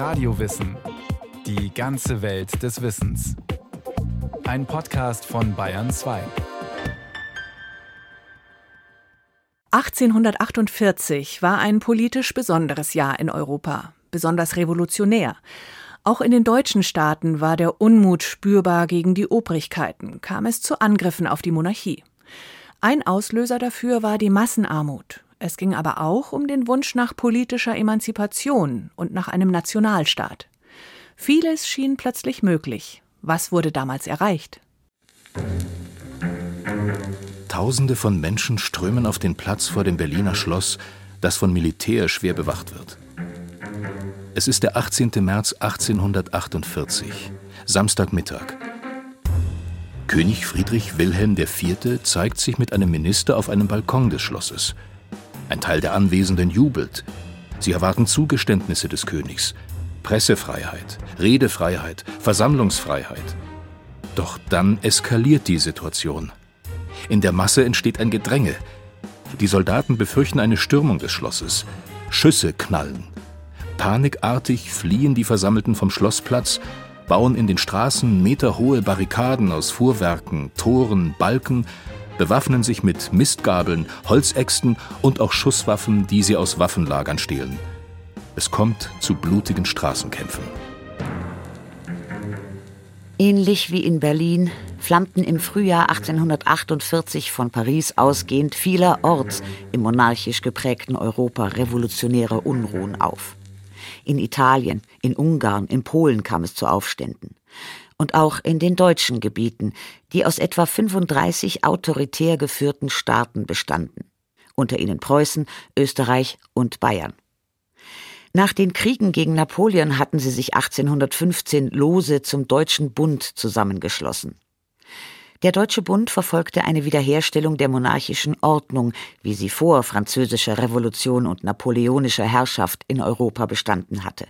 Radiowissen. Die ganze Welt des Wissens. Ein Podcast von Bayern 2. 1848 war ein politisch besonderes Jahr in Europa, besonders revolutionär. Auch in den deutschen Staaten war der Unmut spürbar gegen die Obrigkeiten, kam es zu Angriffen auf die Monarchie. Ein Auslöser dafür war die Massenarmut. Es ging aber auch um den Wunsch nach politischer Emanzipation und nach einem Nationalstaat. Vieles schien plötzlich möglich. Was wurde damals erreicht? Tausende von Menschen strömen auf den Platz vor dem Berliner Schloss, das von Militär schwer bewacht wird. Es ist der 18. März 1848, Samstagmittag. König Friedrich Wilhelm IV. zeigt sich mit einem Minister auf einem Balkon des Schlosses. Ein Teil der Anwesenden jubelt. Sie erwarten Zugeständnisse des Königs. Pressefreiheit, Redefreiheit, Versammlungsfreiheit. Doch dann eskaliert die Situation. In der Masse entsteht ein Gedränge. Die Soldaten befürchten eine Stürmung des Schlosses. Schüsse knallen. Panikartig fliehen die Versammelten vom Schlossplatz, bauen in den Straßen meterhohe Barrikaden aus Fuhrwerken, Toren, Balken, bewaffnen sich mit Mistgabeln, Holzäxten und auch Schusswaffen, die sie aus Waffenlagern stehlen. Es kommt zu blutigen Straßenkämpfen. Ähnlich wie in Berlin flammten im Frühjahr 1848 von Paris ausgehend vielerorts im monarchisch geprägten Europa revolutionäre Unruhen auf. In Italien, in Ungarn, in Polen kam es zu Aufständen. Und auch in den deutschen Gebieten, die aus etwa 35 autoritär geführten Staaten bestanden. Unter ihnen Preußen, Österreich und Bayern. Nach den Kriegen gegen Napoleon hatten sie sich 1815 lose zum Deutschen Bund zusammengeschlossen. Der Deutsche Bund verfolgte eine Wiederherstellung der monarchischen Ordnung, wie sie vor französischer Revolution und napoleonischer Herrschaft in Europa bestanden hatte.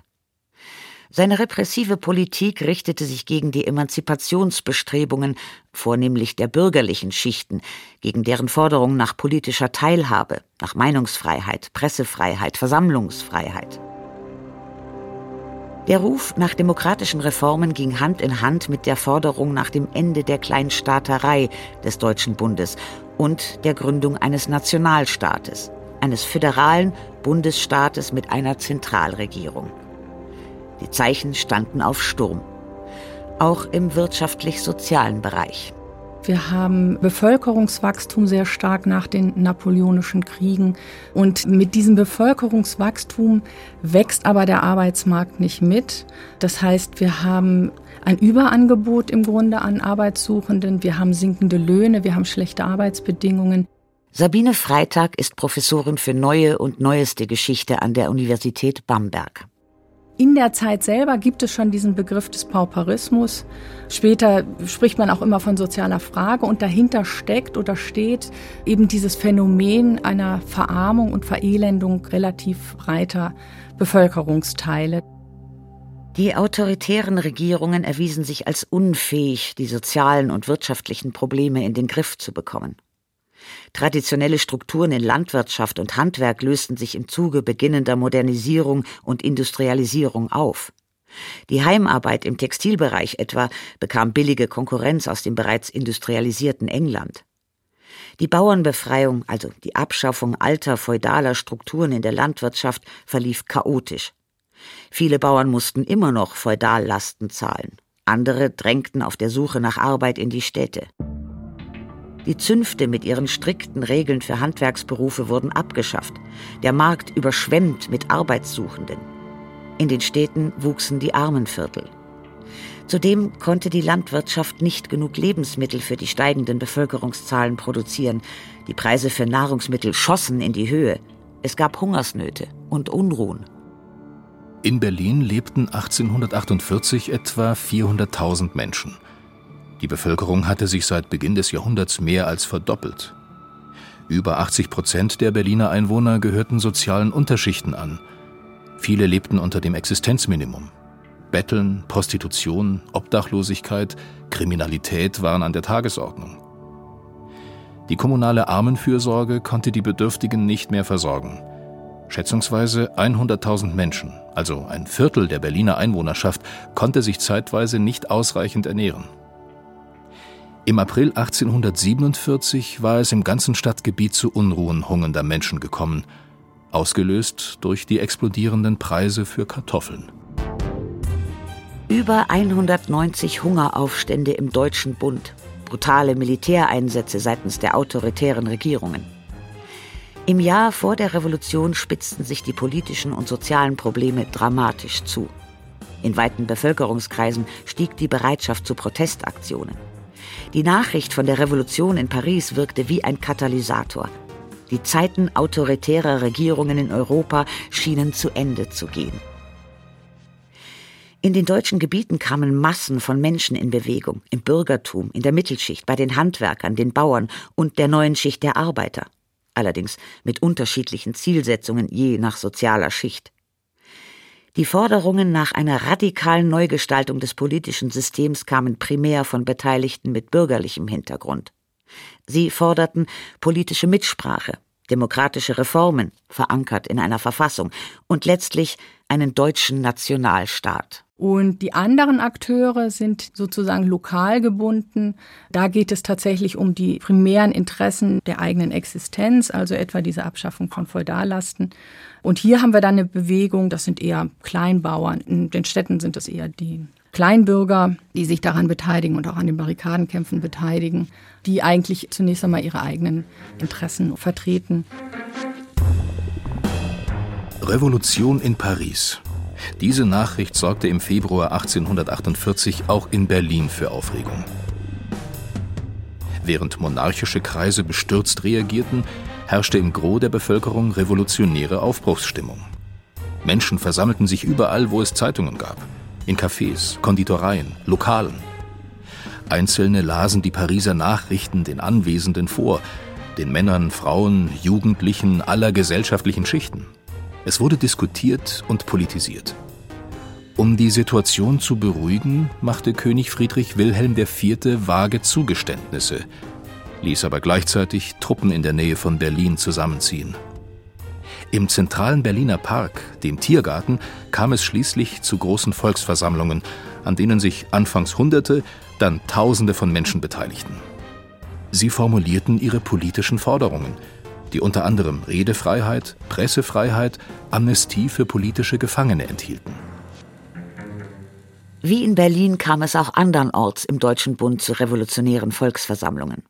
Seine repressive Politik richtete sich gegen die Emanzipationsbestrebungen, vornehmlich der bürgerlichen Schichten, gegen deren Forderung nach politischer Teilhabe, nach Meinungsfreiheit, Pressefreiheit, Versammlungsfreiheit. Der Ruf nach demokratischen Reformen ging Hand in Hand mit der Forderung nach dem Ende der Kleinstaaterei des Deutschen Bundes und der Gründung eines Nationalstaates, eines föderalen Bundesstaates mit einer Zentralregierung. Die Zeichen standen auf Sturm, auch im wirtschaftlich-sozialen Bereich. Wir haben Bevölkerungswachstum sehr stark nach den napoleonischen Kriegen. Und mit diesem Bevölkerungswachstum wächst aber der Arbeitsmarkt nicht mit. Das heißt, wir haben ein Überangebot im Grunde an Arbeitssuchenden. Wir haben sinkende Löhne, wir haben schlechte Arbeitsbedingungen. Sabine Freitag ist Professorin für neue und neueste Geschichte an der Universität Bamberg. In der Zeit selber gibt es schon diesen Begriff des Pauperismus. Später spricht man auch immer von sozialer Frage und dahinter steckt oder steht eben dieses Phänomen einer Verarmung und Verelendung relativ breiter Bevölkerungsteile. Die autoritären Regierungen erwiesen sich als unfähig, die sozialen und wirtschaftlichen Probleme in den Griff zu bekommen. Traditionelle Strukturen in Landwirtschaft und Handwerk lösten sich im Zuge beginnender Modernisierung und Industrialisierung auf. Die Heimarbeit im Textilbereich etwa bekam billige Konkurrenz aus dem bereits industrialisierten England. Die Bauernbefreiung, also die Abschaffung alter feudaler Strukturen in der Landwirtschaft, verlief chaotisch. Viele Bauern mussten immer noch Feudallasten zahlen. Andere drängten auf der Suche nach Arbeit in die Städte. Die Zünfte mit ihren strikten Regeln für Handwerksberufe wurden abgeschafft. Der Markt überschwemmt mit Arbeitssuchenden. In den Städten wuchsen die Armenviertel. Zudem konnte die Landwirtschaft nicht genug Lebensmittel für die steigenden Bevölkerungszahlen produzieren. Die Preise für Nahrungsmittel schossen in die Höhe. Es gab Hungersnöte und Unruhen. In Berlin lebten 1848 etwa 400.000 Menschen. Die Bevölkerung hatte sich seit Beginn des Jahrhunderts mehr als verdoppelt. Über 80 Prozent der Berliner Einwohner gehörten sozialen Unterschichten an. Viele lebten unter dem Existenzminimum. Betteln, Prostitution, Obdachlosigkeit, Kriminalität waren an der Tagesordnung. Die kommunale Armenfürsorge konnte die Bedürftigen nicht mehr versorgen. Schätzungsweise 100.000 Menschen, also ein Viertel der Berliner Einwohnerschaft, konnte sich zeitweise nicht ausreichend ernähren. Im April 1847 war es im ganzen Stadtgebiet zu Unruhen hungernder Menschen gekommen, ausgelöst durch die explodierenden Preise für Kartoffeln. Über 190 Hungeraufstände im Deutschen Bund, brutale Militäreinsätze seitens der autoritären Regierungen. Im Jahr vor der Revolution spitzten sich die politischen und sozialen Probleme dramatisch zu. In weiten Bevölkerungskreisen stieg die Bereitschaft zu Protestaktionen. Die Nachricht von der Revolution in Paris wirkte wie ein Katalysator. Die Zeiten autoritärer Regierungen in Europa schienen zu Ende zu gehen. In den deutschen Gebieten kamen Massen von Menschen in Bewegung, im Bürgertum, in der Mittelschicht, bei den Handwerkern, den Bauern und der neuen Schicht der Arbeiter allerdings mit unterschiedlichen Zielsetzungen je nach sozialer Schicht. Die Forderungen nach einer radikalen Neugestaltung des politischen Systems kamen primär von Beteiligten mit bürgerlichem Hintergrund. Sie forderten politische Mitsprache, demokratische Reformen, verankert in einer Verfassung, und letztlich einen deutschen Nationalstaat. Und die anderen Akteure sind sozusagen lokal gebunden. Da geht es tatsächlich um die primären Interessen der eigenen Existenz, also etwa diese Abschaffung von Feudallasten. Und hier haben wir dann eine Bewegung, das sind eher Kleinbauern. In den Städten sind es eher die Kleinbürger, die sich daran beteiligen und auch an den Barrikadenkämpfen beteiligen, die eigentlich zunächst einmal ihre eigenen Interessen vertreten. Revolution in Paris. Diese Nachricht sorgte im Februar 1848 auch in Berlin für Aufregung. Während monarchische Kreise bestürzt reagierten, herrschte im Gros der Bevölkerung revolutionäre Aufbruchsstimmung. Menschen versammelten sich überall, wo es Zeitungen gab. In Cafés, Konditoreien, Lokalen. Einzelne lasen die Pariser Nachrichten den Anwesenden vor, den Männern, Frauen, Jugendlichen aller gesellschaftlichen Schichten. Es wurde diskutiert und politisiert. Um die Situation zu beruhigen, machte König Friedrich Wilhelm IV. vage Zugeständnisse, ließ aber gleichzeitig Truppen in der Nähe von Berlin zusammenziehen. Im zentralen Berliner Park, dem Tiergarten, kam es schließlich zu großen Volksversammlungen, an denen sich anfangs Hunderte, dann Tausende von Menschen beteiligten. Sie formulierten ihre politischen Forderungen, die unter anderem Redefreiheit, Pressefreiheit, Amnestie für politische Gefangene enthielten. Wie in Berlin kam es auch andernorts im Deutschen Bund zu revolutionären Volksversammlungen.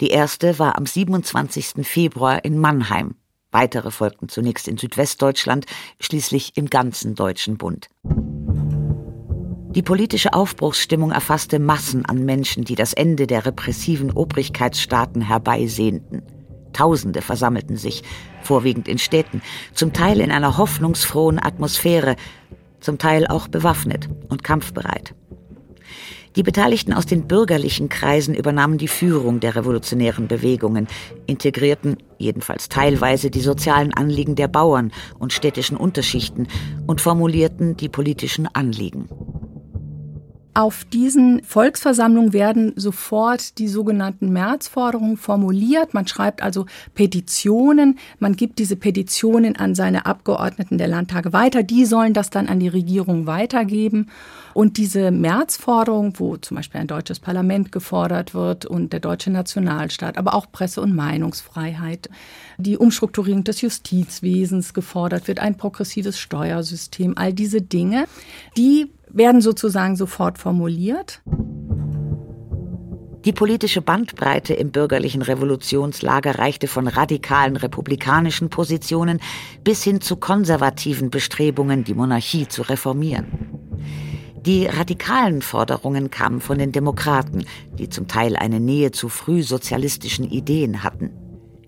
Die erste war am 27. Februar in Mannheim. Weitere folgten zunächst in Südwestdeutschland, schließlich im ganzen Deutschen Bund. Die politische Aufbruchsstimmung erfasste Massen an Menschen, die das Ende der repressiven Obrigkeitsstaaten herbeisehnten. Tausende versammelten sich, vorwiegend in Städten, zum Teil in einer hoffnungsfrohen Atmosphäre, zum Teil auch bewaffnet und kampfbereit. Die Beteiligten aus den bürgerlichen Kreisen übernahmen die Führung der revolutionären Bewegungen, integrierten jedenfalls teilweise die sozialen Anliegen der Bauern und städtischen Unterschichten und formulierten die politischen Anliegen. Auf diesen Volksversammlungen werden sofort die sogenannten Märzforderungen formuliert. Man schreibt also Petitionen. Man gibt diese Petitionen an seine Abgeordneten der Landtage weiter. Die sollen das dann an die Regierung weitergeben. Und diese Märzforderung, wo zum Beispiel ein deutsches Parlament gefordert wird und der deutsche Nationalstaat, aber auch Presse- und Meinungsfreiheit, die Umstrukturierung des Justizwesens gefordert wird, ein progressives Steuersystem, all diese Dinge, die werden sozusagen sofort formuliert. Die politische Bandbreite im bürgerlichen Revolutionslager reichte von radikalen republikanischen Positionen bis hin zu konservativen Bestrebungen, die Monarchie zu reformieren. Die radikalen Forderungen kamen von den Demokraten, die zum Teil eine Nähe zu frühsozialistischen Ideen hatten.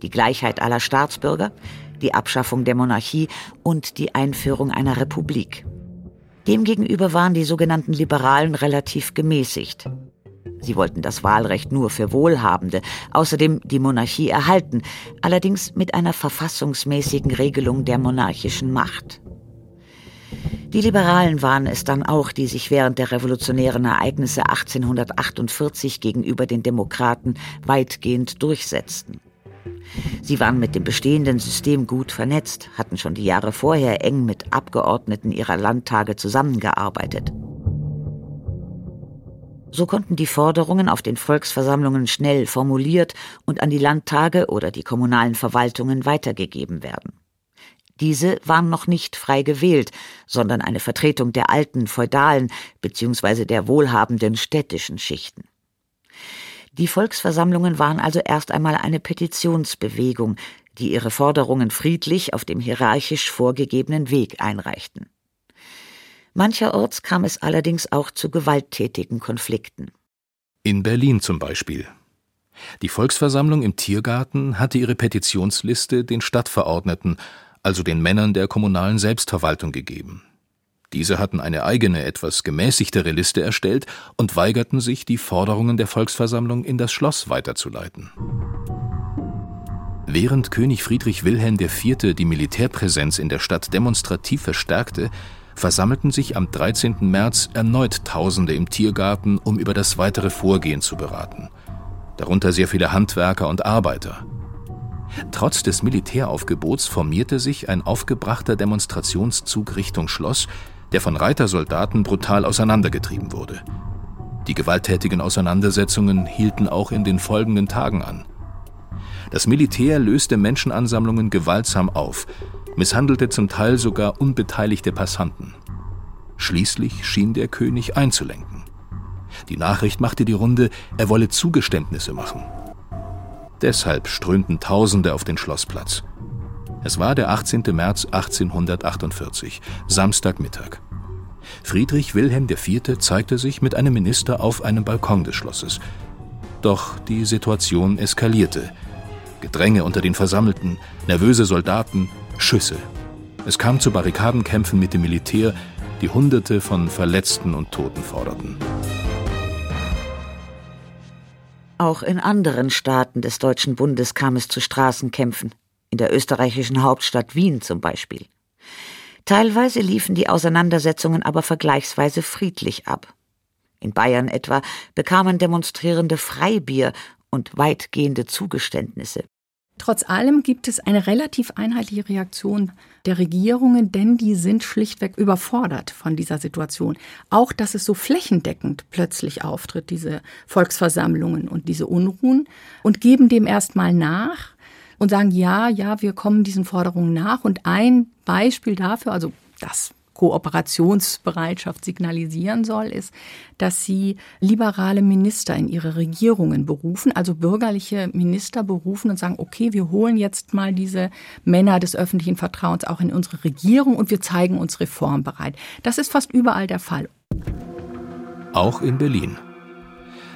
Die Gleichheit aller Staatsbürger, die Abschaffung der Monarchie und die Einführung einer Republik. Demgegenüber waren die sogenannten Liberalen relativ gemäßigt. Sie wollten das Wahlrecht nur für Wohlhabende, außerdem die Monarchie erhalten, allerdings mit einer verfassungsmäßigen Regelung der monarchischen Macht. Die Liberalen waren es dann auch, die sich während der revolutionären Ereignisse 1848 gegenüber den Demokraten weitgehend durchsetzten. Sie waren mit dem bestehenden System gut vernetzt, hatten schon die Jahre vorher eng mit Abgeordneten ihrer Landtage zusammengearbeitet. So konnten die Forderungen auf den Volksversammlungen schnell formuliert und an die Landtage oder die kommunalen Verwaltungen weitergegeben werden. Diese waren noch nicht frei gewählt, sondern eine Vertretung der alten feudalen bzw. der wohlhabenden städtischen Schichten. Die Volksversammlungen waren also erst einmal eine Petitionsbewegung, die ihre Forderungen friedlich auf dem hierarchisch vorgegebenen Weg einreichten. Mancherorts kam es allerdings auch zu gewalttätigen Konflikten. In Berlin zum Beispiel. Die Volksversammlung im Tiergarten hatte ihre Petitionsliste den Stadtverordneten, also den Männern der kommunalen Selbstverwaltung gegeben. Diese hatten eine eigene, etwas gemäßigtere Liste erstellt und weigerten sich, die Forderungen der Volksversammlung in das Schloss weiterzuleiten. Während König Friedrich Wilhelm IV. die Militärpräsenz in der Stadt demonstrativ verstärkte, versammelten sich am 13. März erneut Tausende im Tiergarten, um über das weitere Vorgehen zu beraten. Darunter sehr viele Handwerker und Arbeiter. Trotz des Militäraufgebots formierte sich ein aufgebrachter Demonstrationszug Richtung Schloss, der von Reitersoldaten brutal auseinandergetrieben wurde. Die gewalttätigen Auseinandersetzungen hielten auch in den folgenden Tagen an. Das Militär löste Menschenansammlungen gewaltsam auf, misshandelte zum Teil sogar unbeteiligte Passanten. Schließlich schien der König einzulenken. Die Nachricht machte die Runde, er wolle Zugeständnisse machen. Deshalb strömten Tausende auf den Schlossplatz. Es war der 18. März 1848, Samstagmittag. Friedrich Wilhelm IV. zeigte sich mit einem Minister auf einem Balkon des Schlosses. Doch die Situation eskalierte. Gedränge unter den Versammelten, nervöse Soldaten, Schüsse. Es kam zu Barrikadenkämpfen mit dem Militär, die Hunderte von Verletzten und Toten forderten. Auch in anderen Staaten des Deutschen Bundes kam es zu Straßenkämpfen, in der österreichischen Hauptstadt Wien zum Beispiel. Teilweise liefen die Auseinandersetzungen aber vergleichsweise friedlich ab. In Bayern etwa bekamen Demonstrierende Freibier und weitgehende Zugeständnisse. Trotz allem gibt es eine relativ einheitliche Reaktion der Regierungen, denn die sind schlichtweg überfordert von dieser Situation. Auch, dass es so flächendeckend plötzlich auftritt, diese Volksversammlungen und diese Unruhen, und geben dem erstmal nach und sagen, ja, ja, wir kommen diesen Forderungen nach. Und ein Beispiel dafür, also das Kooperationsbereitschaft signalisieren soll, ist, dass sie liberale Minister in ihre Regierungen berufen, also bürgerliche Minister berufen und sagen, okay, wir holen jetzt mal diese Männer des öffentlichen Vertrauens auch in unsere Regierung und wir zeigen uns reformbereit. Das ist fast überall der Fall. Auch in Berlin.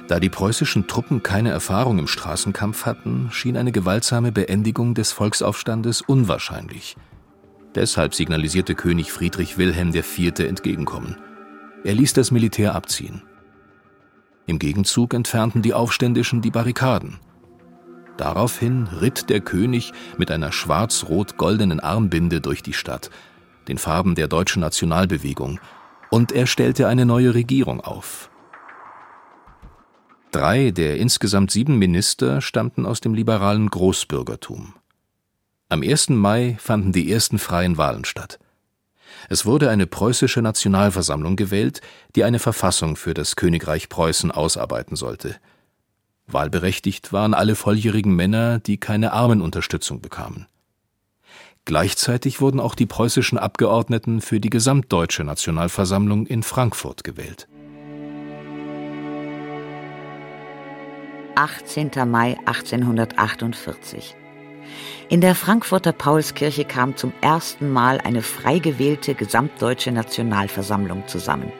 Da die preußischen Truppen keine Erfahrung im Straßenkampf hatten, schien eine gewaltsame Beendigung des Volksaufstandes unwahrscheinlich. Deshalb signalisierte König Friedrich Wilhelm IV. Entgegenkommen. Er ließ das Militär abziehen. Im Gegenzug entfernten die Aufständischen die Barrikaden. Daraufhin ritt der König mit einer schwarz-rot-goldenen Armbinde durch die Stadt, den Farben der deutschen Nationalbewegung, und er stellte eine neue Regierung auf. Drei der insgesamt sieben Minister stammten aus dem liberalen Großbürgertum. Am 1. Mai fanden die ersten freien Wahlen statt. Es wurde eine preußische Nationalversammlung gewählt, die eine Verfassung für das Königreich Preußen ausarbeiten sollte. Wahlberechtigt waren alle volljährigen Männer, die keine Armenunterstützung bekamen. Gleichzeitig wurden auch die preußischen Abgeordneten für die gesamtdeutsche Nationalversammlung in Frankfurt gewählt. 18. Mai 1848 in der Frankfurter Paulskirche kam zum ersten Mal eine frei gewählte gesamtdeutsche Nationalversammlung zusammen.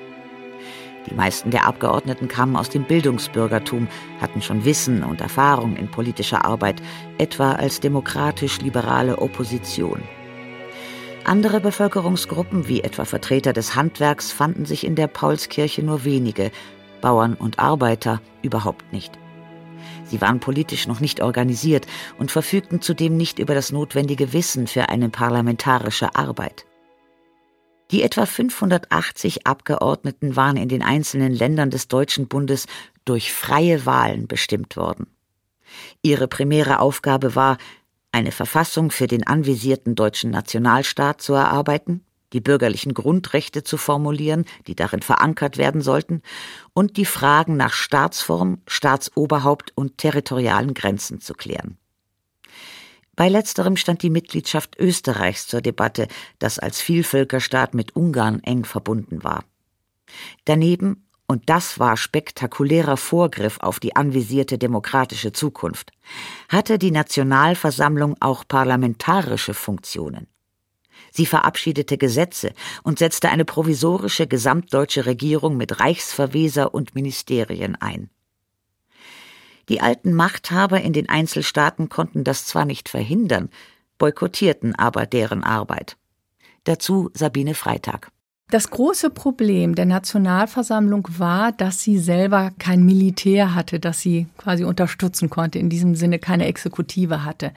Die meisten der Abgeordneten kamen aus dem Bildungsbürgertum, hatten schon Wissen und Erfahrung in politischer Arbeit, etwa als demokratisch-liberale Opposition. Andere Bevölkerungsgruppen, wie etwa Vertreter des Handwerks, fanden sich in der Paulskirche nur wenige, Bauern und Arbeiter überhaupt nicht. Sie waren politisch noch nicht organisiert und verfügten zudem nicht über das notwendige Wissen für eine parlamentarische Arbeit. Die etwa 580 Abgeordneten waren in den einzelnen Ländern des Deutschen Bundes durch freie Wahlen bestimmt worden. Ihre primäre Aufgabe war, eine Verfassung für den anvisierten deutschen Nationalstaat zu erarbeiten, die bürgerlichen Grundrechte zu formulieren, die darin verankert werden sollten, und die Fragen nach Staatsform, Staatsoberhaupt und territorialen Grenzen zu klären. Bei letzterem stand die Mitgliedschaft Österreichs zur Debatte, das als Vielvölkerstaat mit Ungarn eng verbunden war. Daneben und das war spektakulärer Vorgriff auf die anvisierte demokratische Zukunft, hatte die Nationalversammlung auch parlamentarische Funktionen. Sie verabschiedete Gesetze und setzte eine provisorische gesamtdeutsche Regierung mit Reichsverweser und Ministerien ein. Die alten Machthaber in den Einzelstaaten konnten das zwar nicht verhindern, boykottierten aber deren Arbeit. Dazu Sabine Freitag. Das große Problem der Nationalversammlung war, dass sie selber kein Militär hatte, das sie quasi unterstützen konnte, in diesem Sinne keine Exekutive hatte.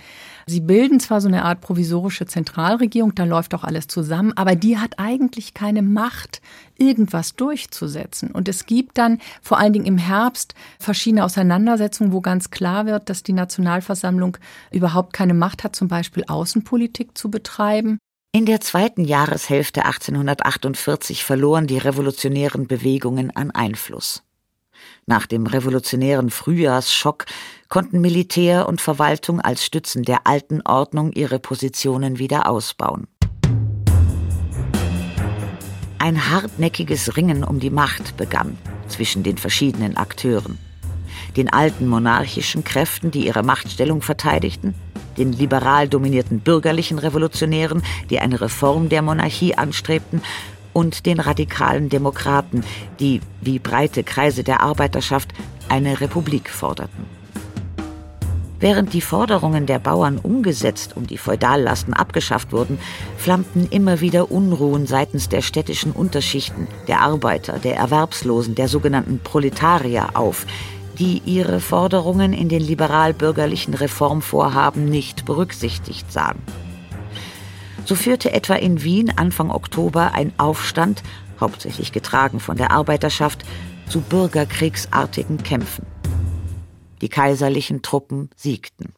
Sie bilden zwar so eine Art provisorische Zentralregierung, da läuft auch alles zusammen, aber die hat eigentlich keine Macht, irgendwas durchzusetzen. Und es gibt dann vor allen Dingen im Herbst verschiedene Auseinandersetzungen, wo ganz klar wird, dass die Nationalversammlung überhaupt keine Macht hat, zum Beispiel Außenpolitik zu betreiben. In der zweiten Jahreshälfte 1848 verloren die revolutionären Bewegungen an Einfluss. Nach dem revolutionären Frühjahrsschock konnten Militär und Verwaltung als Stützen der alten Ordnung ihre Positionen wieder ausbauen. Ein hartnäckiges Ringen um die Macht begann zwischen den verschiedenen Akteuren. Den alten monarchischen Kräften, die ihre Machtstellung verteidigten, den liberal dominierten bürgerlichen Revolutionären, die eine Reform der Monarchie anstrebten, und den radikalen Demokraten, die, wie breite Kreise der Arbeiterschaft, eine Republik forderten. Während die Forderungen der Bauern umgesetzt und die Feudallasten abgeschafft wurden, flammten immer wieder Unruhen seitens der städtischen Unterschichten, der Arbeiter, der Erwerbslosen, der sogenannten Proletarier auf, die ihre Forderungen in den liberal-bürgerlichen Reformvorhaben nicht berücksichtigt sahen. So führte etwa in Wien Anfang Oktober ein Aufstand, hauptsächlich getragen von der Arbeiterschaft, zu bürgerkriegsartigen Kämpfen. Die kaiserlichen Truppen siegten.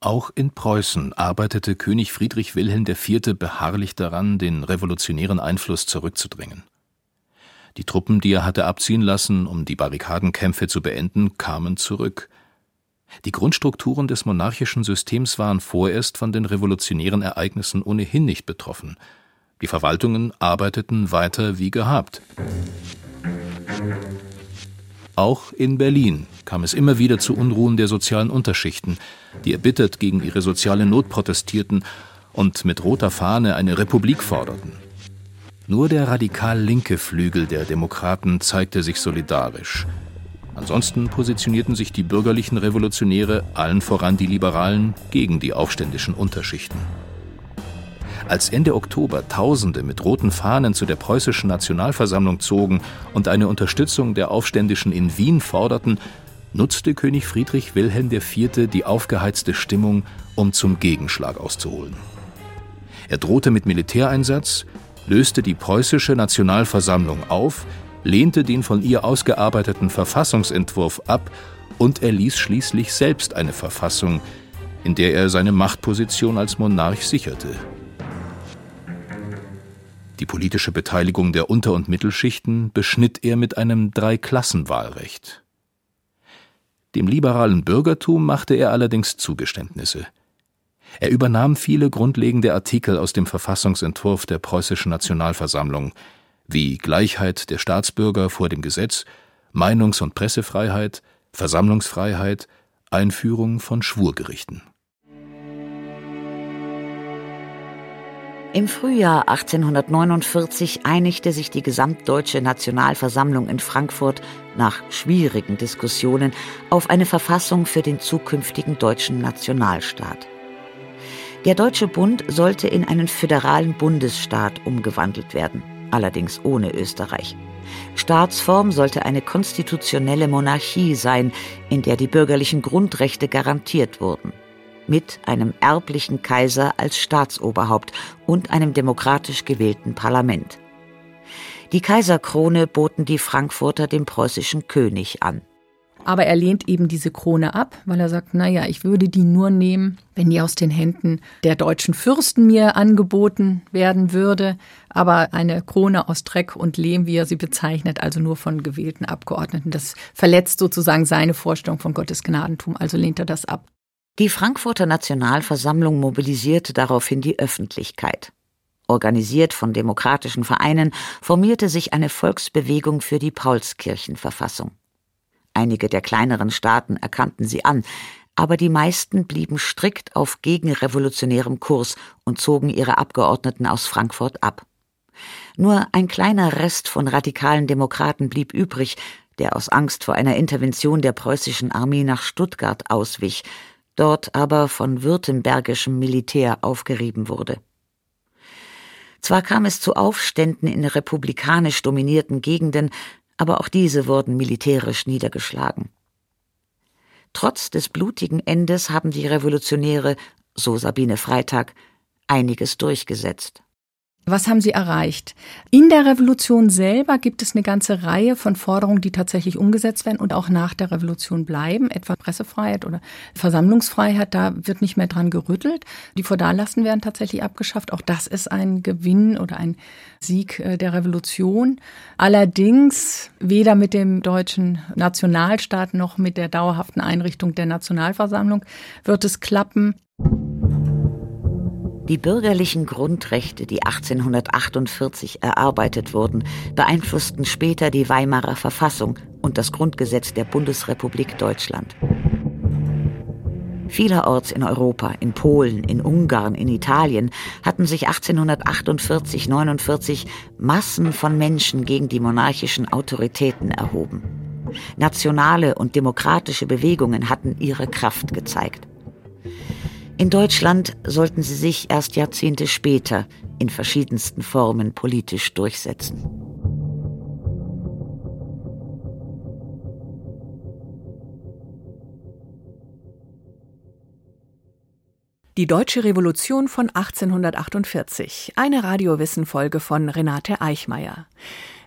Auch in Preußen arbeitete König Friedrich Wilhelm IV. beharrlich daran, den revolutionären Einfluss zurückzudrängen. Die Truppen, die er hatte abziehen lassen, um die Barrikadenkämpfe zu beenden, kamen zurück. Die Grundstrukturen des monarchischen Systems waren vorerst von den revolutionären Ereignissen ohnehin nicht betroffen. Die Verwaltungen arbeiteten weiter wie gehabt. Auch in Berlin kam es immer wieder zu Unruhen der sozialen Unterschichten, die erbittert gegen ihre soziale Not protestierten und mit roter Fahne eine Republik forderten. Nur der radikal linke Flügel der Demokraten zeigte sich solidarisch. Ansonsten positionierten sich die bürgerlichen Revolutionäre, allen voran die Liberalen, gegen die aufständischen Unterschichten. Als Ende Oktober Tausende mit roten Fahnen zu der preußischen Nationalversammlung zogen und eine Unterstützung der Aufständischen in Wien forderten, nutzte König Friedrich Wilhelm IV. die aufgeheizte Stimmung, um zum Gegenschlag auszuholen. Er drohte mit Militäreinsatz, löste die preußische Nationalversammlung auf, lehnte den von ihr ausgearbeiteten Verfassungsentwurf ab und erließ schließlich selbst eine Verfassung, in der er seine Machtposition als Monarch sicherte. Die politische Beteiligung der Unter- und Mittelschichten beschnitt er mit einem Dreiklassenwahlrecht. Dem liberalen Bürgertum machte er allerdings Zugeständnisse. Er übernahm viele grundlegende Artikel aus dem Verfassungsentwurf der Preußischen Nationalversammlung, wie Gleichheit der Staatsbürger vor dem Gesetz, Meinungs- und Pressefreiheit, Versammlungsfreiheit, Einführung von Schwurgerichten. Im Frühjahr 1849 einigte sich die gesamtdeutsche Nationalversammlung in Frankfurt nach schwierigen Diskussionen auf eine Verfassung für den zukünftigen deutschen Nationalstaat. Der Deutsche Bund sollte in einen föderalen Bundesstaat umgewandelt werden, allerdings ohne Österreich. Staatsform sollte eine konstitutionelle Monarchie sein, in der die bürgerlichen Grundrechte garantiert wurden, mit einem erblichen Kaiser als Staatsoberhaupt und einem demokratisch gewählten Parlament. Die Kaiserkrone boten die Frankfurter dem preußischen König an. Aber er lehnt eben diese Krone ab, weil er sagt, naja, ich würde die nur nehmen, wenn die aus den Händen der deutschen Fürsten mir angeboten werden würde. Aber eine Krone aus Dreck und Lehm, wie er sie bezeichnet, also nur von gewählten Abgeordneten, das verletzt sozusagen seine Vorstellung von Gottes Gnadentum, also lehnt er das ab. Die Frankfurter Nationalversammlung mobilisierte daraufhin die Öffentlichkeit. Organisiert von demokratischen Vereinen formierte sich eine Volksbewegung für die Paulskirchenverfassung. Einige der kleineren Staaten erkannten sie an, aber die meisten blieben strikt auf gegenrevolutionärem Kurs und zogen ihre Abgeordneten aus Frankfurt ab. Nur ein kleiner Rest von radikalen Demokraten blieb übrig, der aus Angst vor einer Intervention der preußischen Armee nach Stuttgart auswich, dort aber von württembergischem Militär aufgerieben wurde. Zwar kam es zu Aufständen in republikanisch dominierten Gegenden, aber auch diese wurden militärisch niedergeschlagen. Trotz des blutigen Endes haben die Revolutionäre, so Sabine Freitag, einiges durchgesetzt. Was haben Sie erreicht? In der Revolution selber gibt es eine ganze Reihe von Forderungen, die tatsächlich umgesetzt werden und auch nach der Revolution bleiben, etwa Pressefreiheit oder Versammlungsfreiheit, da wird nicht mehr dran gerüttelt. Die Feudallasten werden tatsächlich abgeschafft. Auch das ist ein Gewinn oder ein Sieg äh, der Revolution. Allerdings weder mit dem deutschen Nationalstaat noch mit der dauerhaften Einrichtung der Nationalversammlung wird es klappen. Die bürgerlichen Grundrechte, die 1848 erarbeitet wurden, beeinflussten später die Weimarer Verfassung und das Grundgesetz der Bundesrepublik Deutschland. Vielerorts in Europa, in Polen, in Ungarn, in Italien hatten sich 1848-49 Massen von Menschen gegen die monarchischen Autoritäten erhoben. Nationale und demokratische Bewegungen hatten ihre Kraft gezeigt. In Deutschland sollten sie sich erst Jahrzehnte später in verschiedensten Formen politisch durchsetzen. Die Deutsche Revolution von 1848. Eine Radiowissen-Folge von Renate Eichmeier.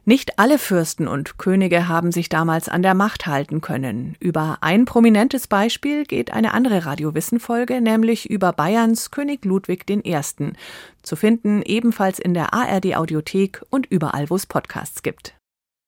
Nicht alle Fürsten und Könige haben sich damals an der Macht halten können. Über ein prominentes Beispiel geht eine andere Radiowissen-Folge, nämlich über Bayerns König Ludwig I. Zu finden ebenfalls in der ARD Audiothek und überall, wo es Podcasts gibt.